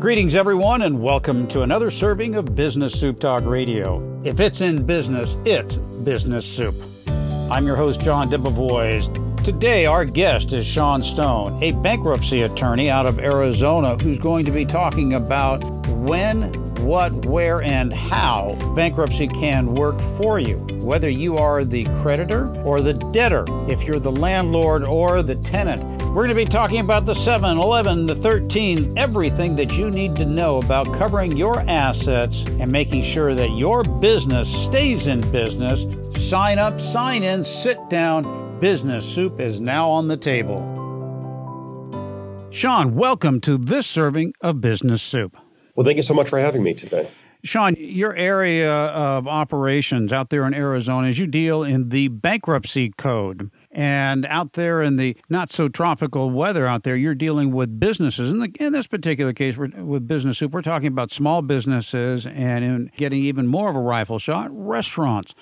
Greetings, everyone, and welcome to another serving of Business Soup Talk Radio. If it's in business, it's business soup. I'm your host, John Debevoise. Today, our guest is Sean Stone, a bankruptcy attorney out of Arizona who's going to be talking about when, what, where, and how bankruptcy can work for you, whether you are the creditor or the debtor, if you're the landlord or the tenant. We're going to be talking about the 7, 11, the 13, everything that you need to know about covering your assets and making sure that your business stays in business. Sign up, sign in, sit down. Business Soup is now on the table. Sean, welcome to this serving of Business Soup. Well, thank you so much for having me today. Sean, your area of operations out there in Arizona is you deal in the bankruptcy code. And out there in the not so tropical weather out there, you're dealing with businesses. In, the, in this particular case, with Business Soup, we're talking about small businesses and in getting even more of a rifle shot, restaurants.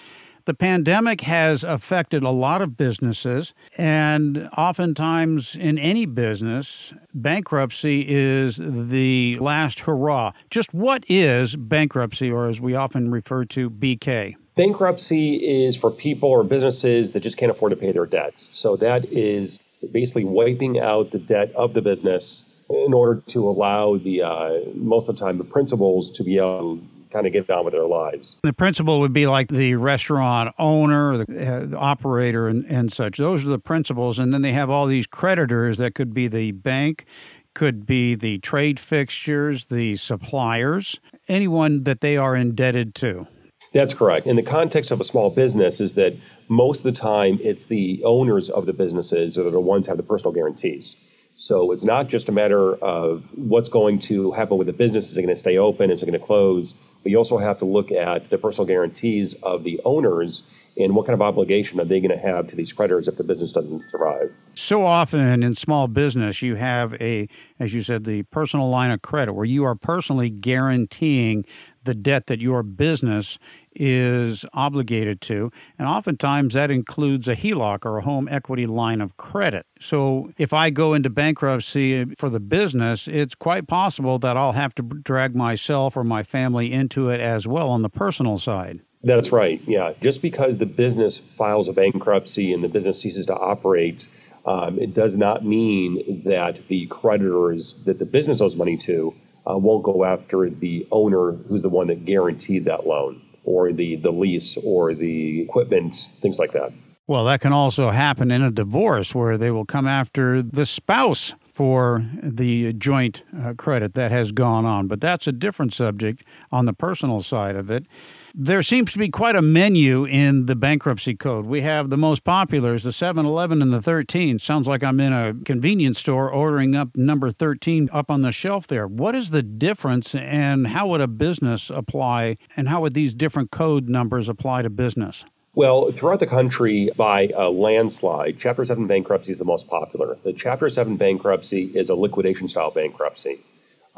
The pandemic has affected a lot of businesses, and oftentimes in any business, bankruptcy is the last hurrah. Just what is bankruptcy, or as we often refer to, BK? Bankruptcy is for people or businesses that just can't afford to pay their debts. So that is basically wiping out the debt of the business in order to allow the uh, most of the time the principals to be able to kind of get on with their lives. The principal would be like the restaurant owner, the, uh, the operator, and, and such. Those are the principals. And then they have all these creditors that could be the bank, could be the trade fixtures, the suppliers, anyone that they are indebted to. That's correct. In the context of a small business, is that most of the time it's the owners of the businesses that are the ones who have the personal guarantees. So it's not just a matter of what's going to happen with the business. Is it going to stay open? Is it going to close? But you also have to look at the personal guarantees of the owners and what kind of obligation are they going to have to these creditors if the business doesn't survive. So often in small business, you have a, as you said, the personal line of credit where you are personally guaranteeing the debt that your business is obligated to. And oftentimes that includes a HELOC or a home equity line of credit. So if I go into bankruptcy for the business, it's quite possible that I'll have to drag myself or my family into it as well on the personal side. That's right. Yeah. Just because the business files a bankruptcy and the business ceases to operate, um, it does not mean that the creditors that the business owes money to uh, won't go after the owner who's the one that guaranteed that loan or the, the lease or the equipment, things like that. Well, that can also happen in a divorce where they will come after the spouse for the joint uh, credit that has gone on. But that's a different subject on the personal side of it. There seems to be quite a menu in the bankruptcy code. We have the most popular is the 7 Eleven and the 13. Sounds like I'm in a convenience store ordering up number 13 up on the shelf there. What is the difference and how would a business apply and how would these different code numbers apply to business? Well, throughout the country, by a landslide, Chapter 7 bankruptcy is the most popular. The Chapter 7 bankruptcy is a liquidation style bankruptcy.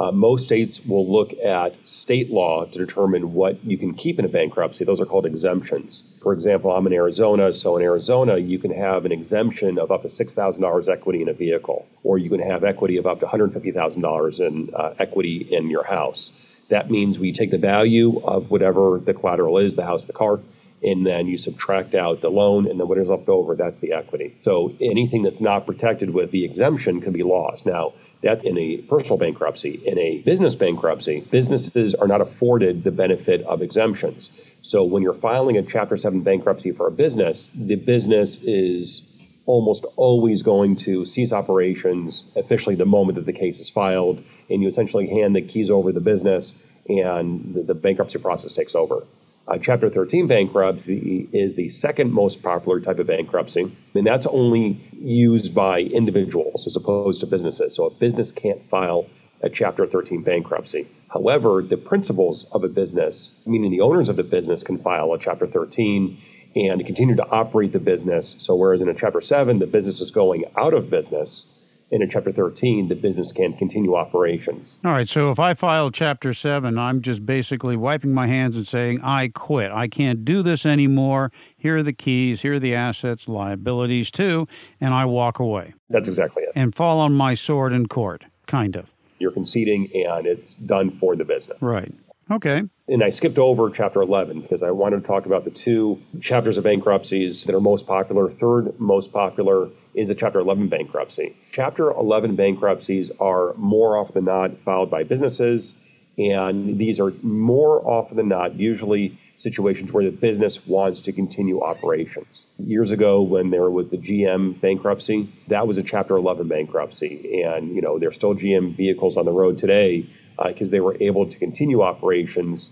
Uh, most states will look at state law to determine what you can keep in a bankruptcy. Those are called exemptions. For example, I'm in Arizona, so in Arizona, you can have an exemption of up to $6,000 equity in a vehicle, or you can have equity of up to $150,000 in uh, equity in your house. That means we take the value of whatever the collateral is, the house, the car, and then you subtract out the loan, and then whatever's left over, that's the equity. So anything that's not protected with the exemption can be lost. Now, that's in a personal bankruptcy. In a business bankruptcy, businesses are not afforded the benefit of exemptions. So when you're filing a Chapter 7 bankruptcy for a business, the business is almost always going to cease operations officially the moment that the case is filed, and you essentially hand the keys over to the business, and the, the bankruptcy process takes over. Uh, Chapter 13 bankruptcy is the second most popular type of bankruptcy, and that's only used by individuals as opposed to businesses. So a business can't file a Chapter 13 bankruptcy. However, the principals of a business, meaning the owners of the business, can file a Chapter 13 and continue to operate the business. So, whereas in a Chapter 7, the business is going out of business, in a Chapter 13, the business can continue operations. All right. So, if I file Chapter 7, I'm just basically wiping my hands and saying, I quit. I can't do this anymore. Here are the keys, here are the assets, liabilities too, and I walk away. That's exactly it. And fall on my sword in court, kind of. You're conceding, and it's done for the business. Right. Okay. And I skipped over chapter 11 because I wanted to talk about the two chapters of bankruptcies that are most popular. Third most popular is the chapter 11 bankruptcy. Chapter 11 bankruptcies are more often than not filed by businesses, and these are more often than not usually situations where the business wants to continue operations. Years ago, when there was the GM bankruptcy, that was a Chapter 11 bankruptcy, and you know there's still GM vehicles on the road today because uh, they were able to continue operations.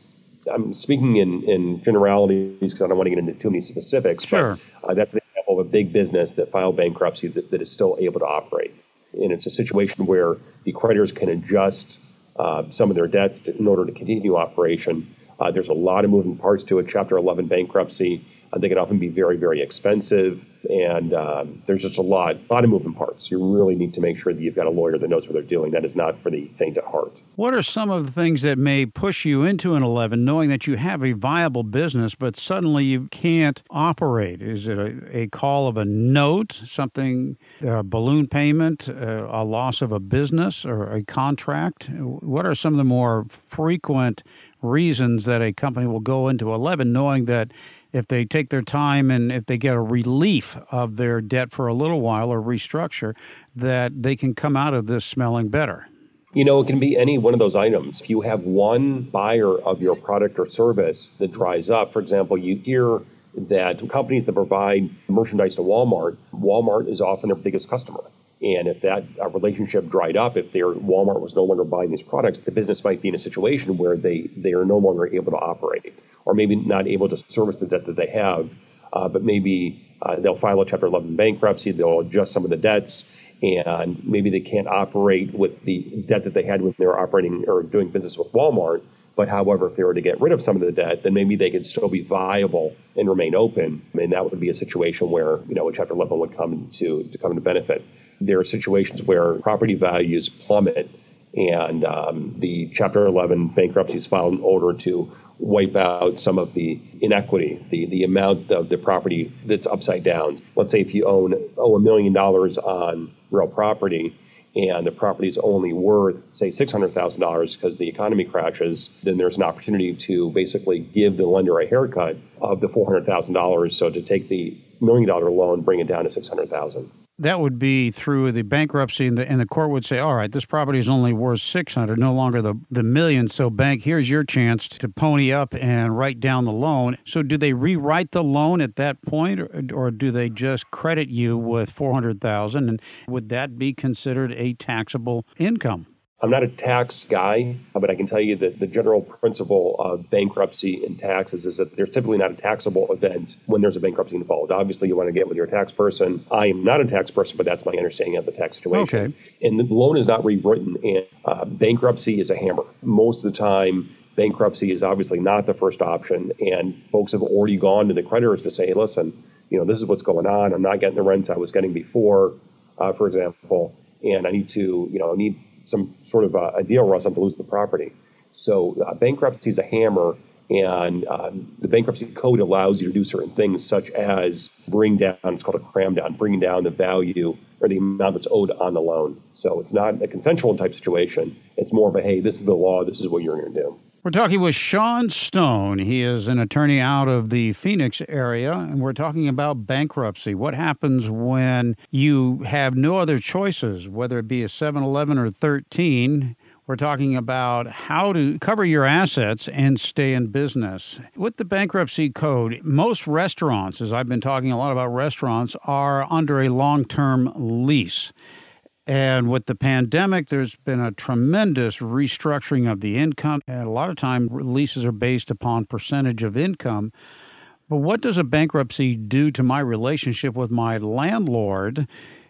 I'm speaking in, in generalities because I don't want to get into too many specifics. Sure. But, uh, that's an a big business that filed bankruptcy that, that is still able to operate. And it's a situation where the creditors can adjust uh, some of their debts in order to continue operation. Uh, there's a lot of moving parts to a Chapter 11 bankruptcy. Uh, they can often be very, very expensive, and um, there's just a lot, a lot of moving parts. You really need to make sure that you've got a lawyer that knows what they're doing. That is not for the faint at heart. What are some of the things that may push you into an 11, knowing that you have a viable business, but suddenly you can't operate? Is it a, a call of a note, something, a balloon payment, a, a loss of a business, or a contract? What are some of the more frequent reasons that a company will go into 11, knowing that if they take their time and if they get a relief of their debt for a little while or restructure, that they can come out of this smelling better. You know, it can be any one of those items. If you have one buyer of your product or service that dries up, for example, you hear that companies that provide merchandise to Walmart, Walmart is often their biggest customer. And if that uh, relationship dried up, if their Walmart was no longer buying these products, the business might be in a situation where they, they are no longer able to operate, or maybe not able to service the debt that they have. Uh, but maybe uh, they'll file a Chapter 11 bankruptcy, they'll adjust some of the debts, and maybe they can't operate with the debt that they had when they were operating or doing business with Walmart. But however, if they were to get rid of some of the debt, then maybe they could still be viable and remain open. And that would be a situation where you know a Chapter 11 would come to to come to benefit. There are situations where property values plummet, and um, the Chapter 11 bankruptcy is filed in order to wipe out some of the inequity, the, the amount of the property that's upside down. Let's say if you own owe a million dollars on real property and the property is only worth, say, $600,000 because the economy crashes, then there's an opportunity to basically give the lender a haircut of the $400,000. So to take the million dollar loan, bring it down to 600000 that would be through the bankruptcy, and the, and the court would say, all right, this property is only worth 600 no longer the, the million. So, bank, here's your chance to pony up and write down the loan. So, do they rewrite the loan at that point, or, or do they just credit you with 400000 And would that be considered a taxable income? I'm not a tax guy, but I can tell you that the general principle of bankruptcy and taxes is that there's typically not a taxable event when there's a bankruptcy involved. Obviously, you want to get with your tax person. I am not a tax person, but that's my understanding of the tax situation. Okay. And the loan is not rewritten, and uh, bankruptcy is a hammer. Most of the time, bankruptcy is obviously not the first option, and folks have already gone to the creditors to say, hey, listen, you know, this is what's going on. I'm not getting the rents I was getting before, uh, for example, and I need to, you know, I need some sort of a, a deal or else I'm to lose the property. So uh, bankruptcy is a hammer, and um, the bankruptcy code allows you to do certain things, such as bring down, it's called a cram down, bringing down the value or the amount that's owed on the loan. So it's not a consensual type situation. It's more of a, hey, this is the law, this is what you're going to do. We're talking with Sean Stone. He is an attorney out of the Phoenix area, and we're talking about bankruptcy. What happens when you have no other choices, whether it be a 7 Eleven or 13? We're talking about how to cover your assets and stay in business. With the bankruptcy code, most restaurants, as I've been talking a lot about restaurants, are under a long term lease. And with the pandemic, there's been a tremendous restructuring of the income. And a lot of time, leases are based upon percentage of income. But what does a bankruptcy do to my relationship with my landlord?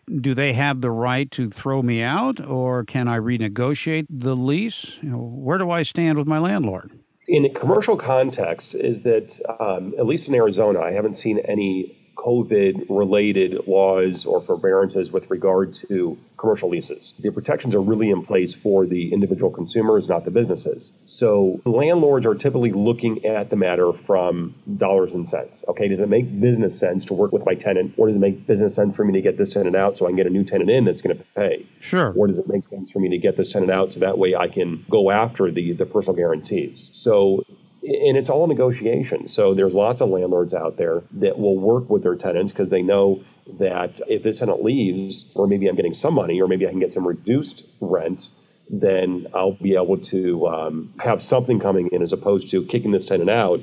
do they have the right to throw me out or can I renegotiate the lease? You know, where do I stand with my landlord? In a commercial context, is that um, at least in Arizona, I haven't seen any COVID related laws or forbearances with regard to commercial leases. The protections are really in place for the individual consumers, not the businesses. So landlords are typically looking at the matter from dollars and cents. Okay, does it make business sense to work with my tenant, or does it make business sense for me to get this tenant out so I can get a new tenant in that's going to pay? Sure. Or does it make sense for me to get this tenant out so that way I can go after the the personal guarantees? So and it's all negotiation. So there's lots of landlords out there that will work with their tenants because they know that if this tenant leaves, or maybe I'm getting some money, or maybe I can get some reduced rent, then I'll be able to um, have something coming in as opposed to kicking this tenant out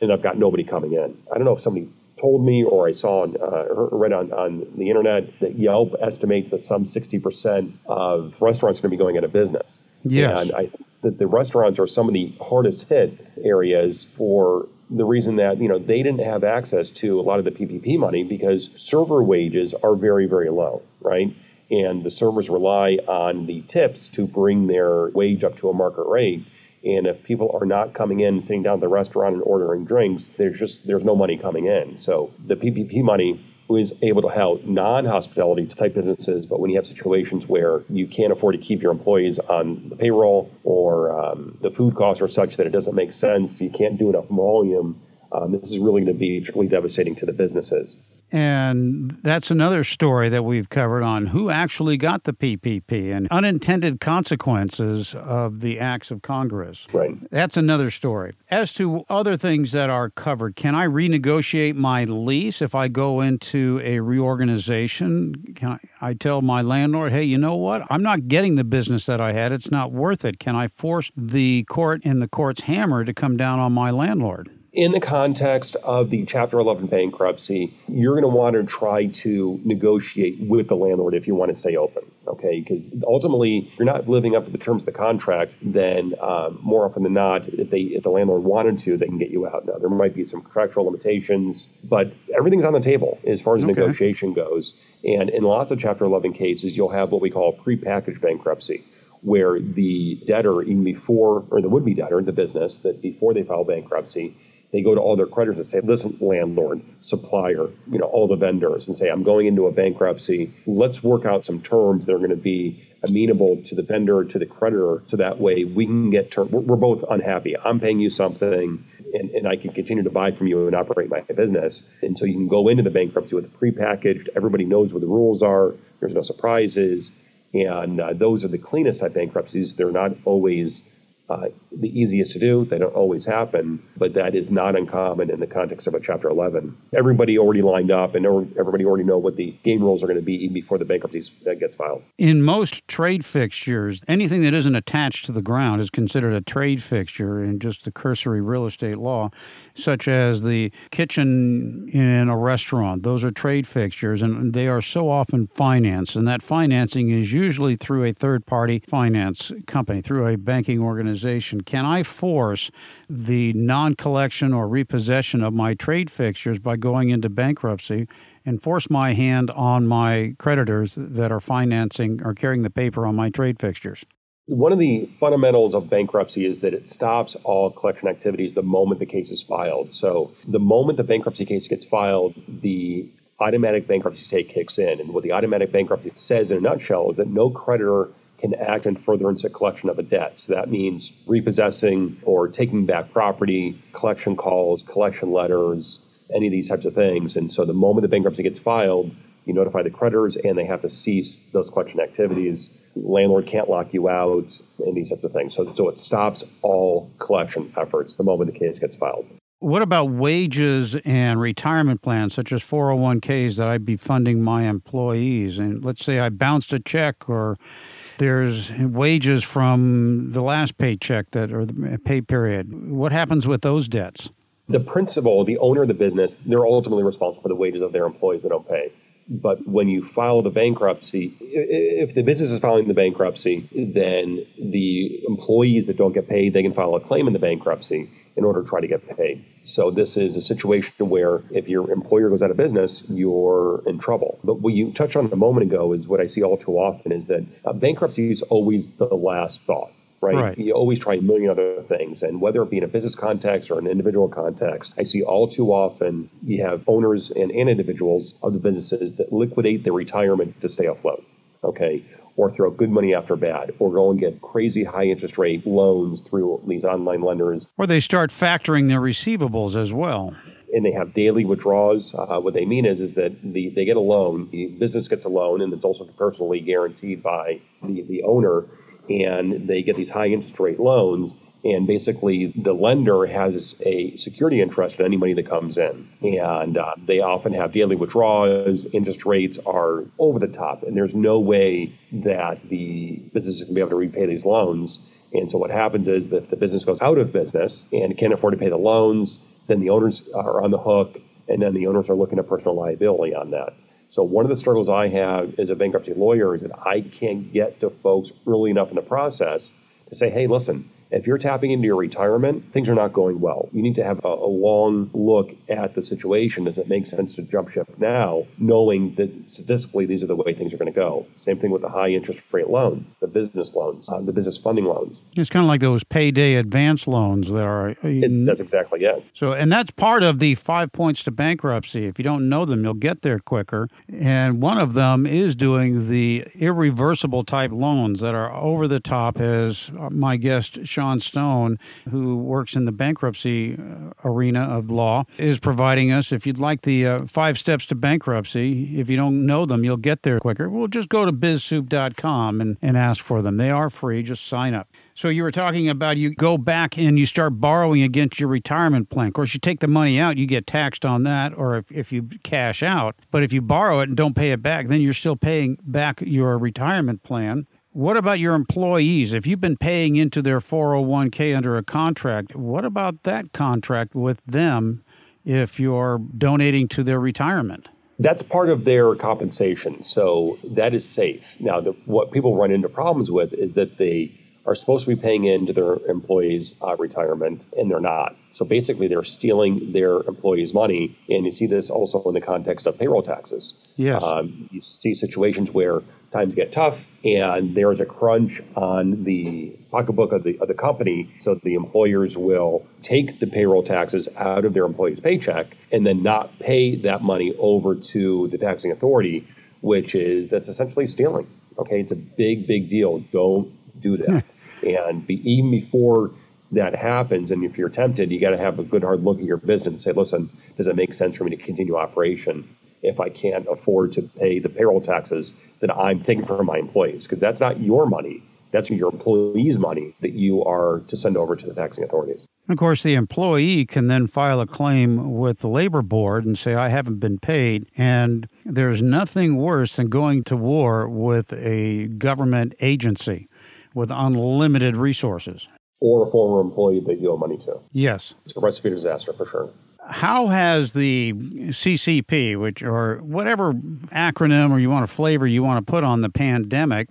and I've got nobody coming in. I don't know if somebody told me or I saw on, uh, read on, on the internet that Yelp estimates that some 60% of restaurants are going to be going out of business. Yes. And I that the restaurants are some of the hardest hit areas for the reason that you know they didn't have access to a lot of the PPP money because server wages are very very low, right? And the servers rely on the tips to bring their wage up to a market rate. And if people are not coming in, sitting down at the restaurant and ordering drinks, there's just there's no money coming in. So the PPP money who is able to help non-hospitality type businesses, but when you have situations where you can't afford to keep your employees on the payroll or um, the food costs are such that it doesn't make sense, you can't do enough volume, um, this is really going to be truly devastating to the businesses. And that's another story that we've covered on who actually got the PPP and unintended consequences of the acts of Congress. Right. That's another story. As to other things that are covered, can I renegotiate my lease if I go into a reorganization? Can I, I tell my landlord, hey, you know what? I'm not getting the business that I had. It's not worth it. Can I force the court and the court's hammer to come down on my landlord? In the context of the Chapter 11 bankruptcy, you're going to want to try to negotiate with the landlord if you want to stay open. Okay, because ultimately, if you're not living up to the terms of the contract, then um, more often than not, if they if the landlord wanted to, they can get you out. Now there might be some contractual limitations, but everything's on the table as far as okay. negotiation goes. And in lots of Chapter 11 cases, you'll have what we call prepackaged bankruptcy where the debtor, even before, or the would be debtor, the business, that before they file bankruptcy, they go to all their creditors and say, listen, landlord, supplier, you know, all the vendors and say, I'm going into a bankruptcy. Let's work out some terms that are going to be amenable to the vendor, to the creditor, so that way we can get terms. We're, we're both unhappy. I'm paying you something and, and I can continue to buy from you and operate my business. And so you can go into the bankruptcy with a prepackaged, everybody knows what the rules are, there's no surprises. And uh, those are the cleanest type bankruptcies. They're not always uh, the easiest to do. They don't always happen, but that is not uncommon in the context of a Chapter 11. Everybody already lined up, and everybody already know what the game rules are going to be even before the bankruptcy gets filed. In most trade fixtures, anything that isn't attached to the ground is considered a trade fixture in just the cursory real estate law, such as the kitchen in a restaurant. Those are trade fixtures, and they are so often financed, and that financing is usually through a third-party finance company, through a banking organization can I force the non collection or repossession of my trade fixtures by going into bankruptcy and force my hand on my creditors that are financing or carrying the paper on my trade fixtures? One of the fundamentals of bankruptcy is that it stops all collection activities the moment the case is filed. So, the moment the bankruptcy case gets filed, the automatic bankruptcy stay kicks in. And what the automatic bankruptcy says in a nutshell is that no creditor can act in furtherance of collection of a debt. So that means repossessing or taking back property, collection calls, collection letters, any of these types of things. And so the moment the bankruptcy gets filed, you notify the creditors and they have to cease those collection activities. Landlord can't lock you out and these types of things. So, so it stops all collection efforts the moment the case gets filed. What about wages and retirement plans, such as 401ks that I'd be funding my employees? And let's say I bounced a check or there's wages from the last paycheck that or the pay period. What happens with those debts? The principal, the owner of the business, they're ultimately responsible for the wages of their employees that don't pay. But when you file the bankruptcy, if the business is filing the bankruptcy, then the employees that don't get paid, they can file a claim in the bankruptcy in order to try to get paid. So this is a situation where if your employer goes out of business, you're in trouble. But what you touched on a moment ago is what I see all too often is that uh, bankruptcy is always the last thought. Right? right? You always try a million other things. And whether it be in a business context or an individual context, I see all too often you have owners and, and individuals of the businesses that liquidate their retirement to stay afloat. Okay or throw good money after bad, or go and get crazy high interest rate loans through these online lenders. Or they start factoring their receivables as well. And they have daily withdrawals. Uh, what they mean is, is that the, they get a loan, the business gets a loan, and it's also personally guaranteed by the, the owner, and they get these high interest rate loans and basically the lender has a security interest in any money that comes in. And uh, they often have daily withdrawals. Interest rates are over the top. And there's no way that the business is going to be able to repay these loans. And so what happens is that if the business goes out of business and can't afford to pay the loans then the owners are on the hook and then the owners are looking at personal liability on that. So one of the struggles i have as a bankruptcy lawyer is that i can't get to folks early enough in the process to say hey listen if you're tapping into your retirement, things are not going well. You need to have a, a, long look at the situation. Does it make sense to jump ship now, knowing that statistically these are the way things are going to go? Same thing with the high interest rate loans, the business loans, uh, the business funding loans. It's kind of like those payday advance loans that are. Uh, it, that's exactly it. So, and that's part of the five points to bankruptcy. If you don't know them, you'll get there quicker. And one of them is doing the irreversible type loans that are over the top, as my guest Sean Stone, who works in the bankruptcy uh, arena of law, is providing us. If you'd like the uh, five steps to bankruptcy, if you don't know them, you'll get there quicker. Well, just go to bizsoup.com and, and ask for them. They are free. Just sign up. So you were talking about you go back and you start borrowing against your retirement plan. Of course, you take the money out, you get taxed on that, or if, if you cash out. But if you borrow it and don't pay it back, then you're still paying back your retirement plan. What about your employees? If you've been paying into their 401k under a contract, what about that contract with them if you're donating to their retirement? That's part of their compensation. So that is safe. Now, the, what people run into problems with is that they are supposed to be paying into their employees' uh, retirement and they're not. So basically, they're stealing their employees' money. And you see this also in the context of payroll taxes. Yes. Um, you see situations where times get tough and there's a crunch on the pocketbook of the, of the company. So the employers will take the payroll taxes out of their employees' paycheck and then not pay that money over to the taxing authority, which is that's essentially stealing. Okay, it's a big, big deal. Don't do that. and be, even before that happens, and if you're tempted, you got to have a good hard look at your business and say, listen, does it make sense for me to continue operation? if I can't afford to pay the payroll taxes that I'm taking from my employees, because that's not your money. That's your employees' money that you are to send over to the taxing authorities. Of course, the employee can then file a claim with the labor board and say, I haven't been paid. And there's nothing worse than going to war with a government agency with unlimited resources. Or a former employee that you owe money to. Yes. It's a recipe for disaster for sure how has the CCP, which or whatever acronym or you want a flavor you want to put on the pandemic,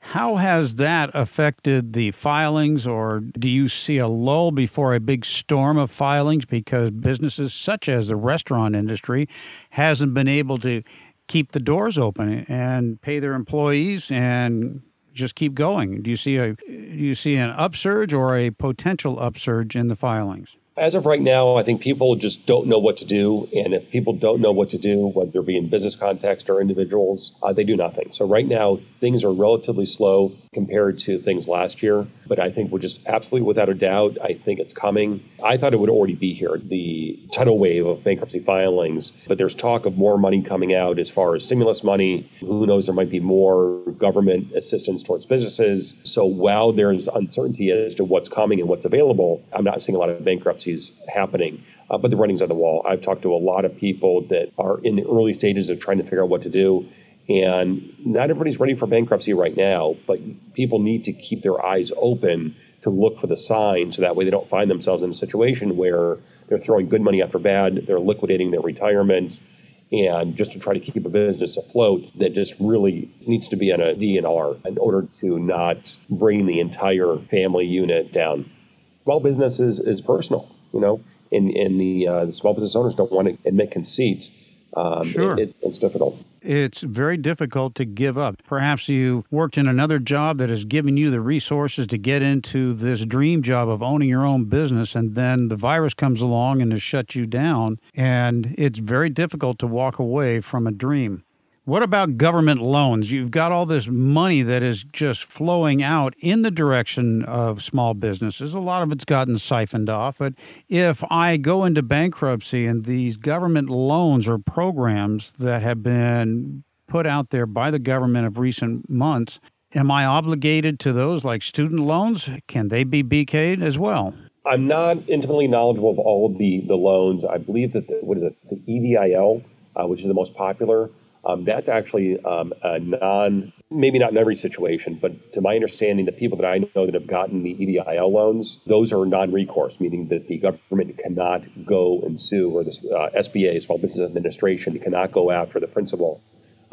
how has that affected the filings, or do you see a lull before a big storm of filings because businesses such as the restaurant industry hasn't been able to keep the doors open and pay their employees and just keep going? Do you see a you see an upsurge or a potential upsurge in the filings? As of right now, I think people just don't know what to do. And if people don't know what to do, whether it be in business context or individuals, uh, they do nothing. So right now, things are relatively slow compared to things last year. But I think we're just absolutely without a doubt, I think it's coming. I thought it would already be here, the tidal wave of bankruptcy filings. But there's talk of more money coming out as far as stimulus money. Who knows, there might be more government assistance towards businesses. So while there's uncertainty as to what's coming and what's available, I'm not seeing a lot of bankruptcy happening. Uh, but the writing's on the wall. I've talked to a lot of people that are in the early stages of trying to figure out what to do. And not everybody's ready for bankruptcy right now, but people need to keep their eyes open to look for the signs so that way they don't find themselves in a situation where they're throwing good money after bad, they're liquidating their retirement, and just to try to keep a business afloat that just really needs to be on a DNR in order to not bring the entire family unit down. Small business is, is personal, you know, and, and the, uh, the small business owners don't want to admit conceits. Um, sure. It, it's, it's difficult it's very difficult to give up. Perhaps you worked in another job that has given you the resources to get into this dream job of owning your own business, and then the virus comes along and has shut you down, and it's very difficult to walk away from a dream. What about government loans? You've got all this money that is just flowing out in the direction of small businesses. A lot of it's gotten siphoned off. But if I go into bankruptcy and these government loans or programs that have been put out there by the government of recent months, am I obligated to those like student loans? Can they be BK'd as well? I'm not intimately knowledgeable of all of the, the loans. I believe that, the, what is it, the EIDL, uh, which is the most popular, um, that's actually um, a non, maybe not in every situation, but to my understanding, the people that I know that have gotten the EIDL loans, those are non-recourse, meaning that the government cannot go and sue, or the uh, SBA, Small Business Administration, cannot go after the principal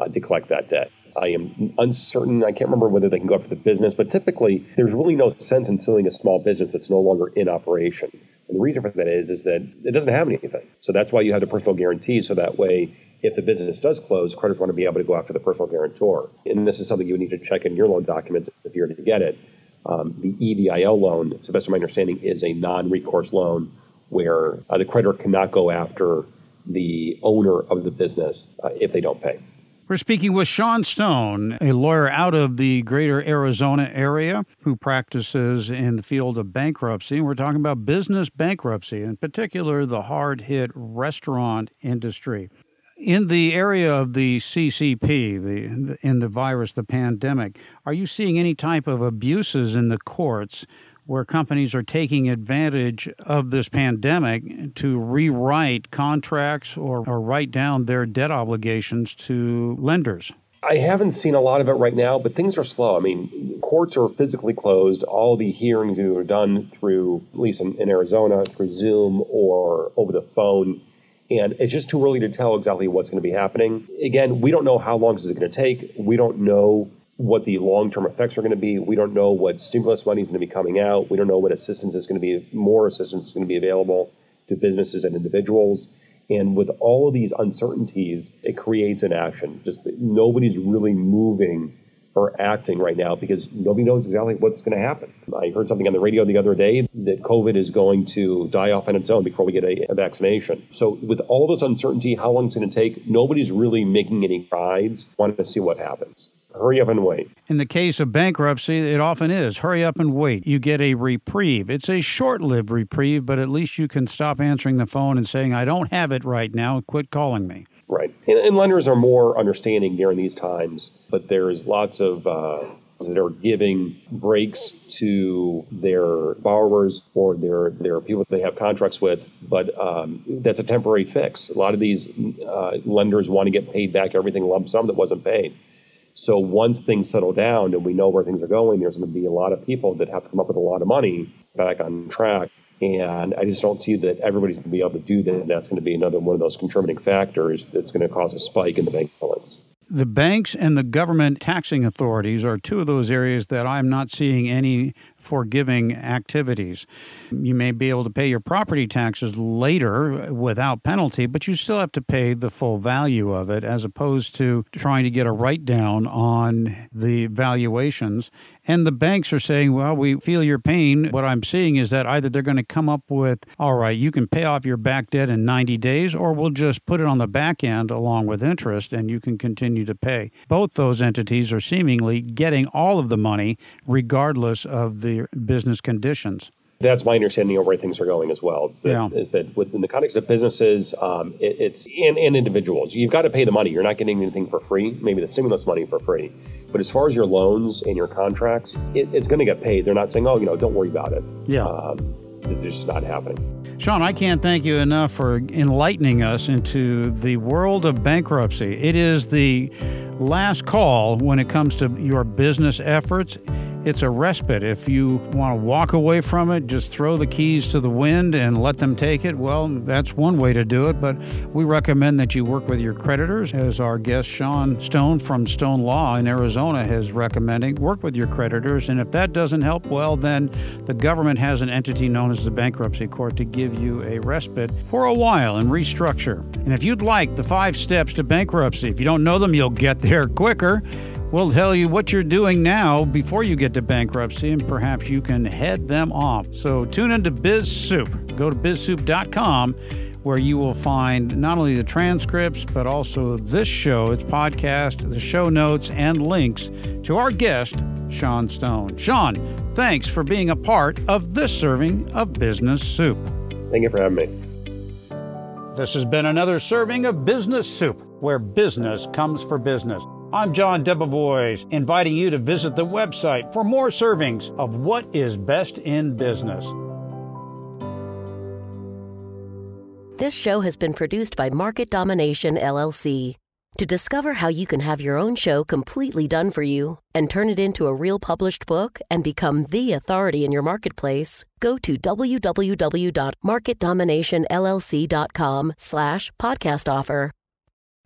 uh, to collect that debt. I am uncertain. I can't remember whether they can go after the business, but typically there's really no sense in suing a small business that's no longer in operation. And the reason for that is, is that it doesn't have anything. So that's why you have the personal guarantee. So that way if the business does close, creditors want to be able to go after the personal guarantor. And this is something you would need to check in your loan documents if you're to get it. Um, the EIDL loan, to the best of my understanding, is a non recourse loan where uh, the creditor cannot go after the owner of the business uh, if they don't pay. We're speaking with Sean Stone, a lawyer out of the greater Arizona area who practices in the field of bankruptcy. And we're talking about business bankruptcy, in particular the hard hit restaurant industry in the area of the CCP, the in the virus, the pandemic, are you seeing any type of abuses in the courts where companies are taking advantage of this pandemic to rewrite contracts or, or write down their debt obligations to lenders? I haven't seen a lot of it right now, but things are slow. I mean, courts are physically closed. All the hearings are done through, at least in, in Arizona, through Zoom or over the phone and it's just too early to tell exactly what's going to be happening. Again, we don't know how long this is going to take. We don't know what the long term effects are going to be. We don't know what stimulus money is going to be coming out. We don't know what assistance is going to be, more assistance is going to be available to businesses and individuals. And with all of these uncertainties, it creates an action. Just nobody's really moving acting right now because nobody knows exactly what's going to happen. I heard something on the radio the other day that COVID is going to die off on its own before we get a, a vaccination. So, with all this uncertainty, how long it's going to take, nobody's really making any strides. Wanting to see what happens. Hurry up and wait. In the case of bankruptcy, it often is hurry up and wait. You get a reprieve. It's a short lived reprieve, but at least you can stop answering the phone and saying, I don't have it right now. Quit calling me. Right. And, and lenders are more understanding during these times, but there's lots of uh, that are giving breaks to their borrowers or their their people they have contracts with, but um, that's a temporary fix. A lot of these uh, lenders want to get paid back everything lump sum that wasn't paid. So once things settle down and we know where things are going, there's going to be a lot of people that have to come up with a lot of money back on track and I just don't see that everybody's going to be able to do that. And that's going to be another one of those contributing factors that's going to cause a spike in the bank balance. The banks and the government taxing authorities are two of those areas that I'm not seeing any forgiving activities. You may be able to pay your property taxes later without penalty, but you still have to pay the full value of it as opposed to trying to get a write down on the valuations. And the banks are saying, well, we feel your pain. What I'm seeing is that either they're going to come up with, all right, you can pay off your back debt in 90 days, or we'll just put it on the back end along with interest and you can continue to pay. Both those entities are seemingly getting all of the money regardless of the business conditions. That's my understanding of where things are going as well. Is that, yeah. is that within the context of businesses, um, it, it's and, and individuals, you've got to pay the money. You're not getting anything for free. Maybe the stimulus money for free, but as far as your loans and your contracts, it, it's going to get paid. They're not saying, oh, you know, don't worry about it. Yeah, um, it's just not happening. Sean, I can't thank you enough for enlightening us into the world of bankruptcy. It is the last call when it comes to your business efforts it's a respite. If you want to walk away from it, just throw the keys to the wind and let them take it. Well, that's one way to do it, but we recommend that you work with your creditors, as our guest Sean Stone from Stone Law in Arizona is recommending. Work with your creditors, and if that doesn't help, well, then the government has an entity known as the bankruptcy court to give you a respite for a while and restructure. And if you'd like the five steps to bankruptcy, if you don't know them, you'll get there quicker. We'll tell you what you're doing now before you get to bankruptcy, and perhaps you can head them off. So tune into Biz Soup. Go to bizsoup.com where you will find not only the transcripts, but also this show, its podcast, the show notes, and links to our guest, Sean Stone. Sean, thanks for being a part of this serving of Business Soup. Thank you for having me. This has been another serving of Business Soup, where business comes for business. I'm John Debevoise, inviting you to visit the website for more servings of what is best in business. This show has been produced by Market Domination LLC. To discover how you can have your own show completely done for you and turn it into a real published book and become the authority in your marketplace, go to www.marketdominationllc.com slash podcast offer.